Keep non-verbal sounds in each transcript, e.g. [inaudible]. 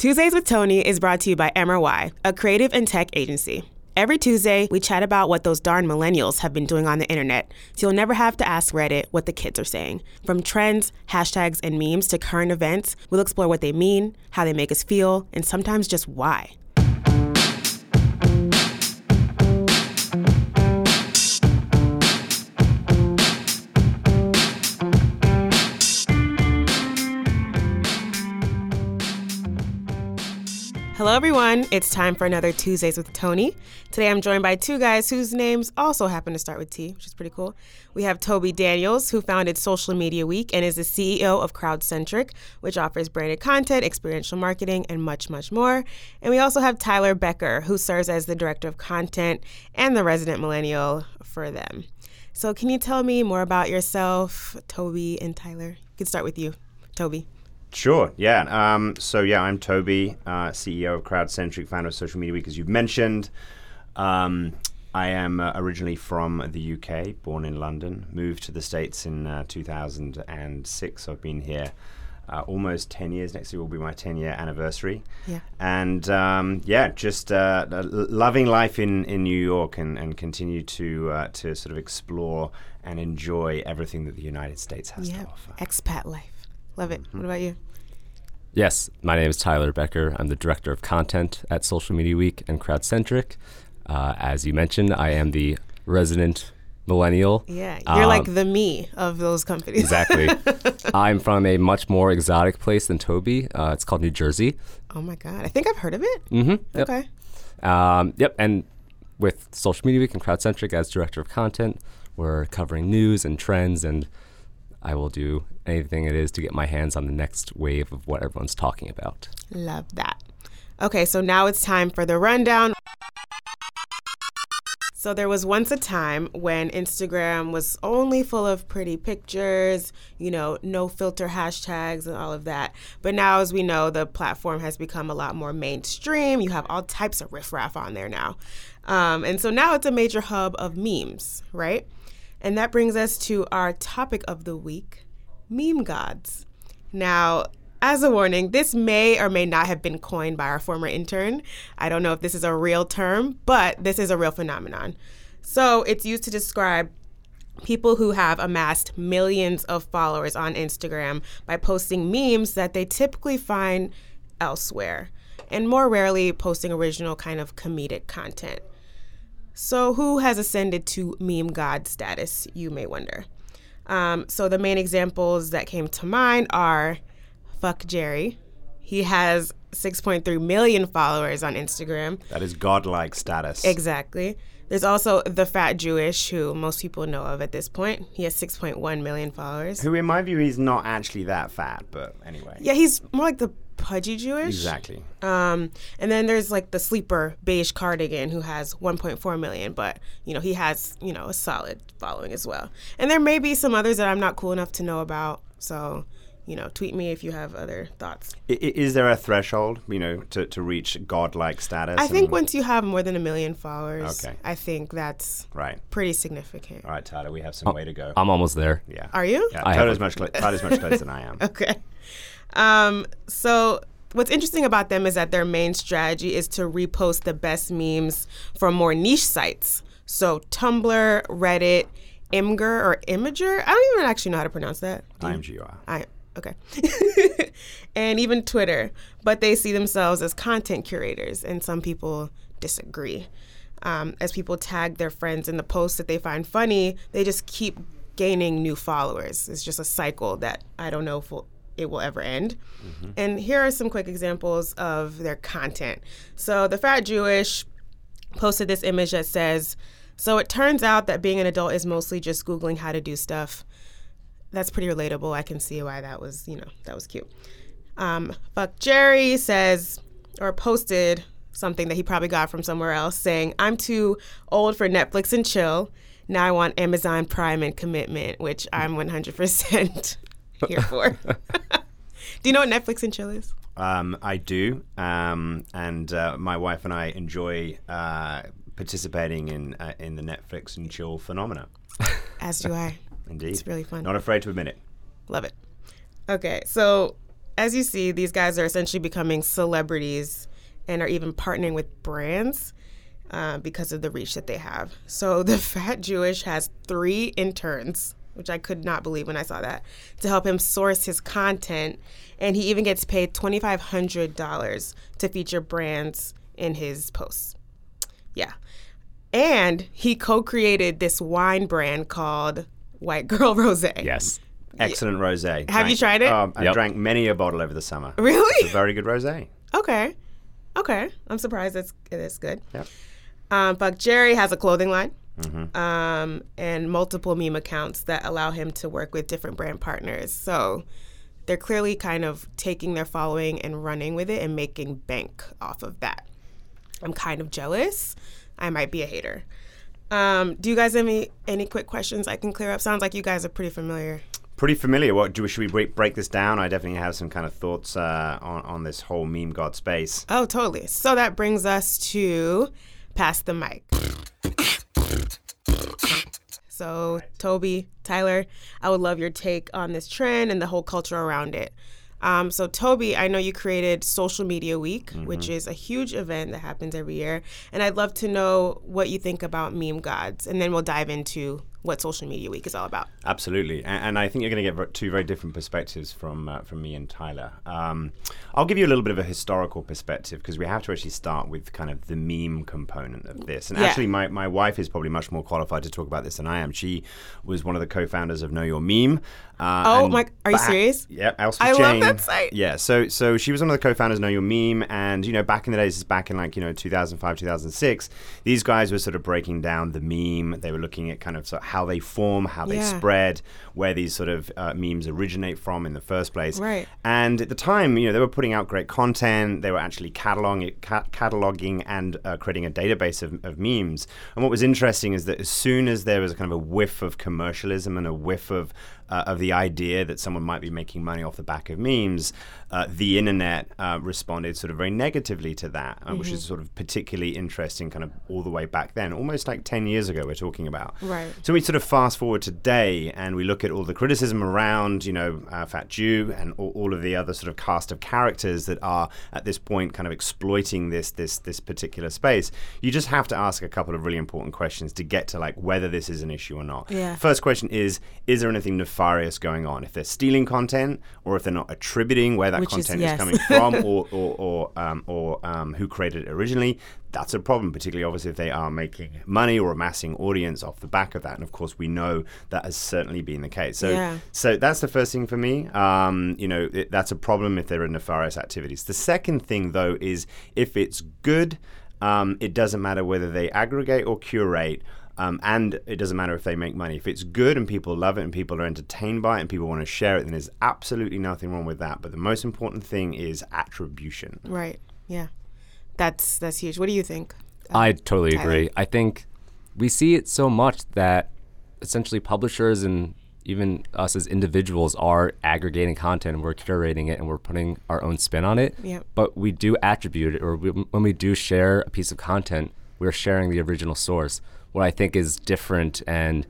Tuesdays with Toni is brought to you by MRY, a creative and tech agency. Every Tuesday, we chat about what those darn millennials have been doing on the internet, so you'll never have to ask Reddit what the kids are saying. From trends, hashtags, and memes to current events, we'll explore what they mean, how they make us feel, and sometimes just why. Hello, everyone. It's time for another Tuesdays with Toni. Today I'm joined by two guys whose names also happen to start with T, which is pretty cool. We have Toby Daniels, who founded Social Media Week and is the CEO of CrowdCentric, which offers branded content, experiential marketing, and much, much more. And we also have Tyler Becker, who serves as the director of content and the resident millennial for them. So, can you tell me more about yourself, Toby and Tyler? We can start with you, Toby. Sure. Yeah. Um, so yeah, I'm Toby, uh, CEO of CrowdCentric, founder of Social Media Week, as you've mentioned. Um, I am uh, originally from the UK, born in London, moved to the States in uh, 2006. So I've been here uh, almost 10 years. Next year will be my 10 year anniversary. Yeah. And um, yeah, just uh, loving life in, in New York and, and continue to, uh, to sort of explore and enjoy everything that the United States has Yeah, to offer. expat life. Love it. What about you? Yes, my name is Tyler Becker. I'm the director of content at Social Media Week and CrowdCentric. Uh, as you mentioned, I am the resident millennial. Yeah, you're like Um, the me of those companies. Exactly. [laughs] I'm from a much more exotic place than Toby. Uh, it's called New Jersey. oh my god, I think I've heard of it. Mm-hmm. Yep. Okay. Um, yep. And with Social Media Week and CrowdCentric as director of content, we're covering news and trends, and I will do anything it is to get my hands on the next wave of what everyone's talking about. Love that. Okay, so now it's time for the rundown. So there was once a time when Instagram was only full of pretty pictures, you know, no filter hashtags and all of that. But now, as we know, the platform has become a lot more mainstream. You have all types of riffraff on there now. Um, and so now it's a major hub of memes, right? And that brings us to our topic of the week meme gods. Now, as a warning, this may or may not have been coined by our former intern. I don't know if this is a real term, but this is a real phenomenon. So it's used to describe people who have amassed millions of followers on Instagram by posting memes that they typically find elsewhere, and more rarely posting original kind of comedic content. So, who has ascended to meme god status, you may wonder? Um, so, the main examples that came to mind are Fuck Jerry. He has 6.3 million followers on Instagram. That is godlike status. Exactly. There's also the Fat Jewish, who most people know of at this point. He has 6.1 million followers. Who, in my view, he's not actually that fat, but anyway. Yeah, he's more like the pudgy Jewish. Exactly. Um, and then there's like the sleeper beige cardigan who has 1.4 million, but you know he has you know a solid following as well. And there may be some others that I'm not cool enough to know about. So you know, tweet me if you have other thoughts. I- i- is there a threshold, you know, to, to reach godlike status? I think once you have more than a million followers, Okay. I think that's Right. pretty significant. All right, Tyler, we have some way to go. I'm almost there. yeah. Are you? Yeah, I have Tyler's one. much, clo- Tyler's much closer than I am. [laughs] Okay. Um, so what's interesting about them is that their main strategy is to repost the best memes from more niche sites. So Tumblr, Reddit, Imgur or Imager. I don't even actually know how to pronounce that. Do? IMGR. I okay. [laughs] and even Twitter, but they see themselves as content curators, and some people disagree. Um, as people tag their friends in the posts that they find funny, they just keep gaining new followers. It's just a cycle that I don't know if will, it will ever end. And here are some quick examples of their content. So the Fat Jewish posted this image that says, "So it turns out that being an adult is mostly just googling how to do stuff." That's pretty relatable. I can see why that was, you know, that was cute. Um, Fuck Jerry says or posted something that he probably got from somewhere else saying, I'm too old for Netflix and chill. Now I want Amazon Prime and commitment, which I'm 100% [laughs] here for. [laughs] do you know what Netflix and chill is? Um, I do, um, and uh, my wife and I enjoy uh, participating in uh, in the Netflix and chill phenomena. As do I. Indeed, It's really fun. Not afraid to admit it. Love it. Okay, so as you see, these guys are essentially becoming celebrities and are even partnering with brands uh, because of the reach that they have. So [laughs] the Fat Jewish has three interns, which I could not believe when I saw that, to help him source his content. And he even gets paid $2,500 to feature brands in his posts. Yeah. And he co created this wine brand called White Girl [laughs] Rose. Yes. Excellent rosé. Have you tried it? Um, I Yep. drank many a bottle over the summer. Really? It's a very good rosé. Okay. Okay. I'm surprised it's it is good. Yep. Um, Fuck Jerry has a clothing line um, and multiple meme accounts that allow him to work with different brand partners. So they're clearly kind of taking their following and running with it and making bank off of that. I'm kind of jealous. I might be a hater. Um, do you guys have any any quick questions I can clear up? Sounds like you guys are pretty familiar. Pretty familiar. What do should we break, break this down? I definitely have some kind of thoughts uh, on on this whole meme god space. Oh, totally. So that brings us to pass the mic. So, Toby, Tyler, I would love your take on this trend and the whole culture around it. Um, so, Toby, I know you created Social Media Week, which is a huge event that happens every year. And I'd love to know what you think about meme gods. And then we'll dive into what Social Media Week is all about. Absolutely, and, and I think you're going to get two very different perspectives from uh, from me and Tyler. Um, I'll give you a little bit of a historical perspective because we have to actually start with kind of the meme component of this. And Yeah. actually, my, my wife is probably much more qualified to talk about this than I am. She was one of the co-founders of Know Your Meme. Uh, Oh my- are you back- serious? Yeah, I love that site. Yeah, so so she was one of the co-founders of Know Your Meme, and you know back in the days, back in like you know 2005, 2006, these guys were sort of breaking down the meme. They were looking at kind of sort of how they form, how they Yeah. spread, where these sort of uh, memes originate from in the first place. Right. And at the time, you know, they were putting out great content. They were actually cataloging, ca- cataloging and uh, creating a database of, of memes. And what was interesting is that as soon as there was a kind of a whiff of commercialism and a whiff of uh, of the idea that someone might be making money off the back of memes, uh, the internet uh, responded sort of very negatively to that, uh, which is sort of particularly interesting, kind of all the way back then, almost like 10 years ago, we're talking about. Right. So we sort of fast forward today and we look at all the criticism around, you know, uh, Fat Jew and all, all of the other sort of cast of characters that are at this point kind of exploiting this this this particular space. You just have to ask a couple of really important questions to get to like whether this is an issue or not. Yeah. First question is: Is there anything nefarious going on? If they're stealing content, or if they're not attributing where that Which is- content yes. is coming from, [laughs] or or or, um, or um, who created it originally, that's a problem. Particularly, obviously, if they are making money or amassing audience off the back of that. And of course, we know that has certainly been the case. So, Yeah. so that's the first thing for me. Um, you know, it, that's a problem if there are nefarious activities. The second thing, though, is if it's good, um, it doesn't matter whether they aggregate or curate. Um, and it doesn't matter if they make money. If it's good and people love it and people are entertained by it and people want to share it, then there's absolutely nothing wrong with that. But the most important thing is attribution. Right. Yeah. That's that's huge. What do you think? I totally Tyler. agree. I think we see it so much that essentially publishers and even us as individuals are aggregating content and we're curating it and we're putting our own spin on it. Yep. But we do attribute it, or we, when we do share a piece of content, we're sharing the original source. What I think is different and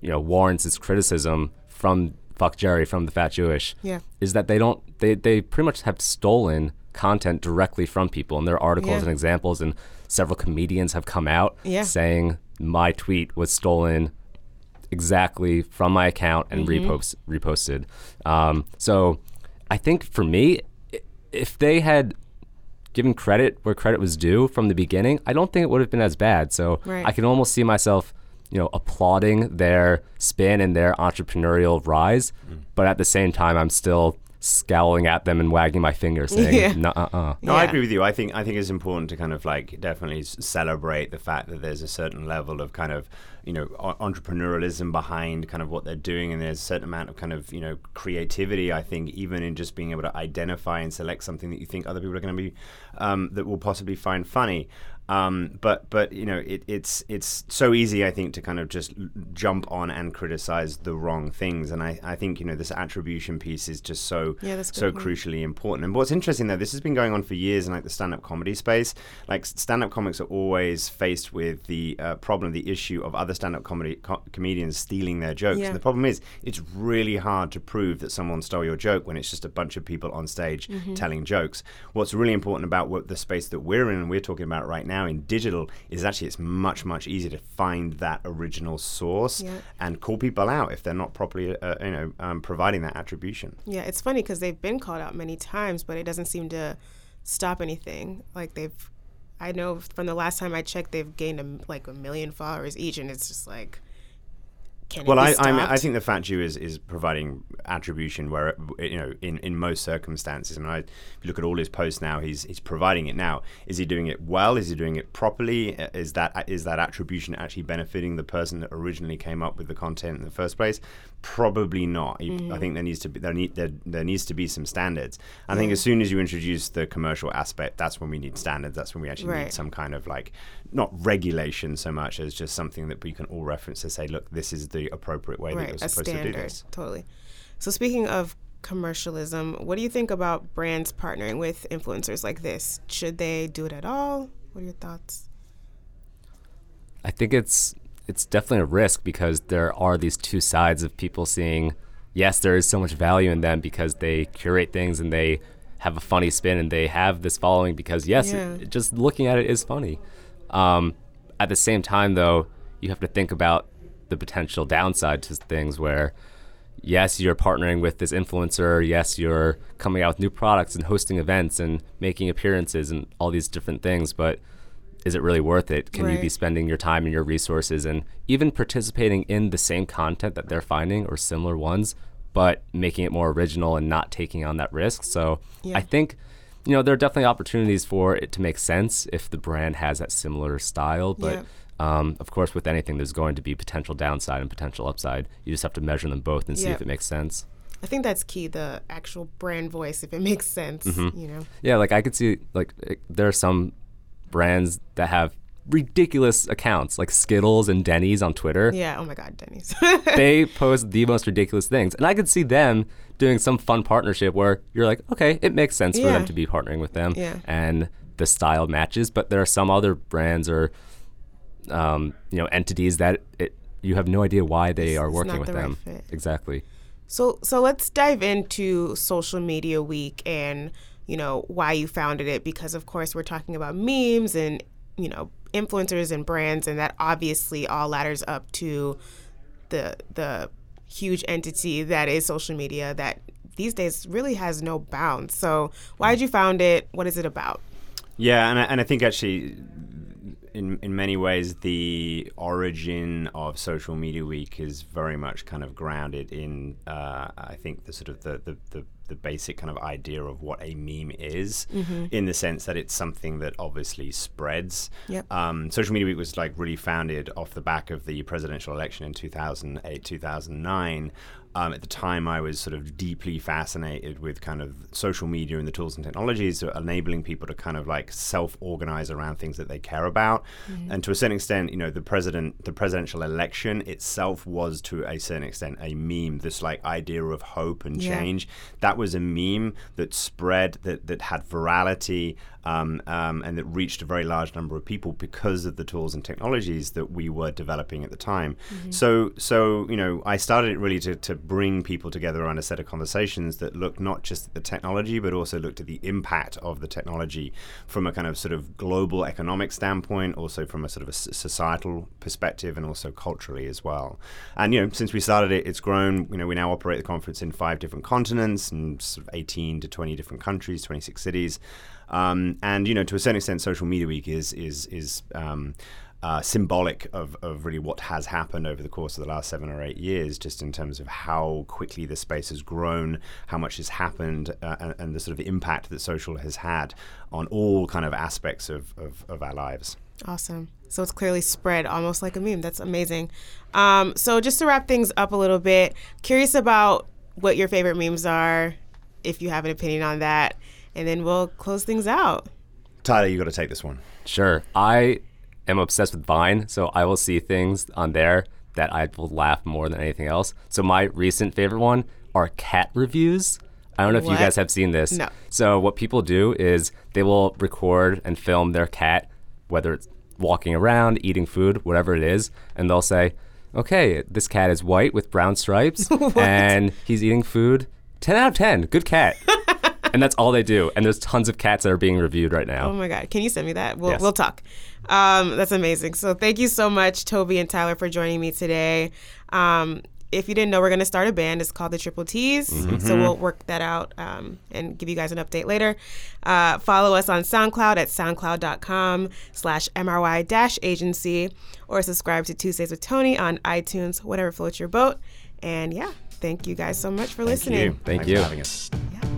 you know warrants its criticism from Fuck Jerry from the Fat Jewish Yeah. is that they don't they they pretty much have stolen content directly from people and there are articles Yeah. and examples and several comedians have come out Yeah. saying my tweet was stolen exactly from my account and Mm-hmm. repost, reposted um, so I think for me if they had given credit where credit was due from the beginning I don't think it would have been as bad so Right. I can almost see myself you know applauding their spin and their entrepreneurial rise mm. but at the same time I'm still scowling at them and wagging my finger saying Yeah. no uh uh No, I agree with you. I think I think it's important to kind of like definitely s- celebrate the fact that there's a certain level of kind of you know o- entrepreneurialism behind kind of what they're doing, and there's a certain amount of kind of you know creativity. I think even in just being able to identify and select something that you think other people are going to be um, that will possibly find funny. Um, but but you know it, it's it's so easy I think to kind of just jump on and criticize the wrong things, and I, I think you know this attribution piece is just so Yeah, so point. crucially important. And what's interesting though, this has been going on for years in like the stand-up comedy space. Like stand-up comics are always faced with the uh, problem, the issue of other stand-up comedy co- comedians stealing their jokes. Yeah. And the problem is, it's really hard to prove that someone stole your joke when it's just a bunch of people on stage Mm-hmm. telling jokes. What's really important about what the space that we're in and we're talking about right now in digital is actually it's much much easier to find that original source Yeah. and call people out if they're not properly, uh, you know, um, providing that attribution. Yeah, it's funny because they've been called out many times, but it doesn't seem to stop anything. Like they've, I know from the last time I checked, they've gained a, like a million followers each, and it's just like, can Well, I, I, I think the Fat Jew is, is providing attribution where you know in, in most circumstances. I mean, I, if you look at all his posts now, he's he's providing it now. Is he doing it well? Is he doing it properly? Is that is that attribution actually benefiting the person that originally came up with the content in the first place? Probably not. Mm-hmm. I think there needs to be there, need, there, there needs to be some standards. I think as soon as you introduce the commercial aspect, that's when we need standards. That's when we actually need some kind of like not regulation so much as just something that we can all reference to say, look, this is the appropriate way that you're a supposed to do standard, this. totally. So speaking of commercialism, what do you think about brands partnering with influencers like this? Should they do it at all? What are your thoughts? I think it's it's definitely a risk because there are these two sides of people seeing yes there is so much value in them because they curate things and they have a funny spin and they have this following because yes Yeah. it- just looking at it is funny um, at the same time though you have to think about the potential downside to things where yes you're partnering with this influencer yes you're coming out with new products and hosting events and making appearances and all these different things but is it really worth it? Can you be spending your time and your resources and even participating in the same content that they're finding or similar ones, but making it more original and not taking on that risk? So Yeah. I think, you know, there are definitely opportunities for it to make sense if the brand has that similar style. But um, of course, with anything, there's going to be potential downside and potential upside. You just have to measure them both and see if it makes sense. I think that's key, the actual brand voice, if it makes sense, Mm-hmm. you know? Yeah, like I could see like eh, there are some brands that have ridiculous accounts like Skittles and Denny's on Twitter. Yeah, oh my God, Denny's. [laughs] they post the most ridiculous things. And I could see them doing some fun partnership where you're like, okay, it makes sense for them to be partnering with them Yeah. and the style matches. But there are some other brands or um, you know entities that it, you have no idea why they are it's working not with the right them. fit. Exactly. So so let's dive into social media week and you know why you founded it because of course we're talking about memes and you know influencers and brands and that obviously all ladders up to the the huge entity that is social media that these days really has no bounds. So why did you found it? What is it about? Yeah, and I, and I think actually, in in many ways, the origin of Social Media Week is very much kind of grounded in, uh, I think, the sort of the, the the the basic kind of idea of what a meme is, in the sense that it's something that obviously spreads. Yep. Um, Social Media Week was like really founded off the back of the presidential election in 2008, 2009. Um, at the time, I was sort of deeply fascinated with kind of social media and the tools and technologies that are enabling people to kind of like self-organize around things that they care about. And to a certain extent, you know, the president, the presidential election itself was to a certain extent a meme. This like idea of hope and Yeah. change. That was a meme that spread, that that had virality, um, um, and that reached a very large number of people because of the tools and technologies that we were developing at the time. So, so you know, I started it really to, to bring people together around a set of conversations that looked not just at the technology, but also looked at the impact of the technology from a kind of sort of global economic standpoint, also from a sort of a societal perspective, and also culturally as well. And you know, since we started it, it's grown. You know, we now operate the conference in five different continents and sort of 18 to 20 different countries, 26 cities. Um, and you know, to a certain extent, Social Media Week is is is um, uh, symbolic of, of really what has happened over the course of the last seven or eight years, just in terms of how quickly the space has grown, how much has happened, uh, and, and the sort of impact that social has had on all kind of aspects of, of, of our lives. Awesome. So it's clearly spread almost like a meme. That's amazing. Um, so just to wrap things up a little bit, curious about what your favorite memes are, if you have an opinion on that, and then we'll close things out. Tyler, you got to take this one. Sure. I am obsessed with Vine, so I will see things on there that I will laugh more than anything else. So my recent favorite one are cat reviews. I don't know if you guys have seen this. No. So what people do is they will record and film their cat, whether it's walking around, eating food, whatever it is, and they'll say, "Okay, this cat is white with brown stripes, [laughs] and he's eating food. Ten out of ten, good cat." [laughs] and that's all they do. And there's tons of cats that are being reviewed right now. Oh my God. Can you send me that? We'll, Yes. we'll talk. Um, that's amazing. So thank you so much, Toby and Tyler, for joining me today. Um, if you didn't know, we're going to start a band. It's called the Triple T's. So we'll work that out um, and give you guys an update later. Uh, follow us on SoundCloud at soundcloud.com slash MRY dash agency or subscribe to Tuesdays with Toni on iTunes, whatever floats your boat. And yeah, thank you guys so much for listening. Thank you. Thank Thanks you. for having us.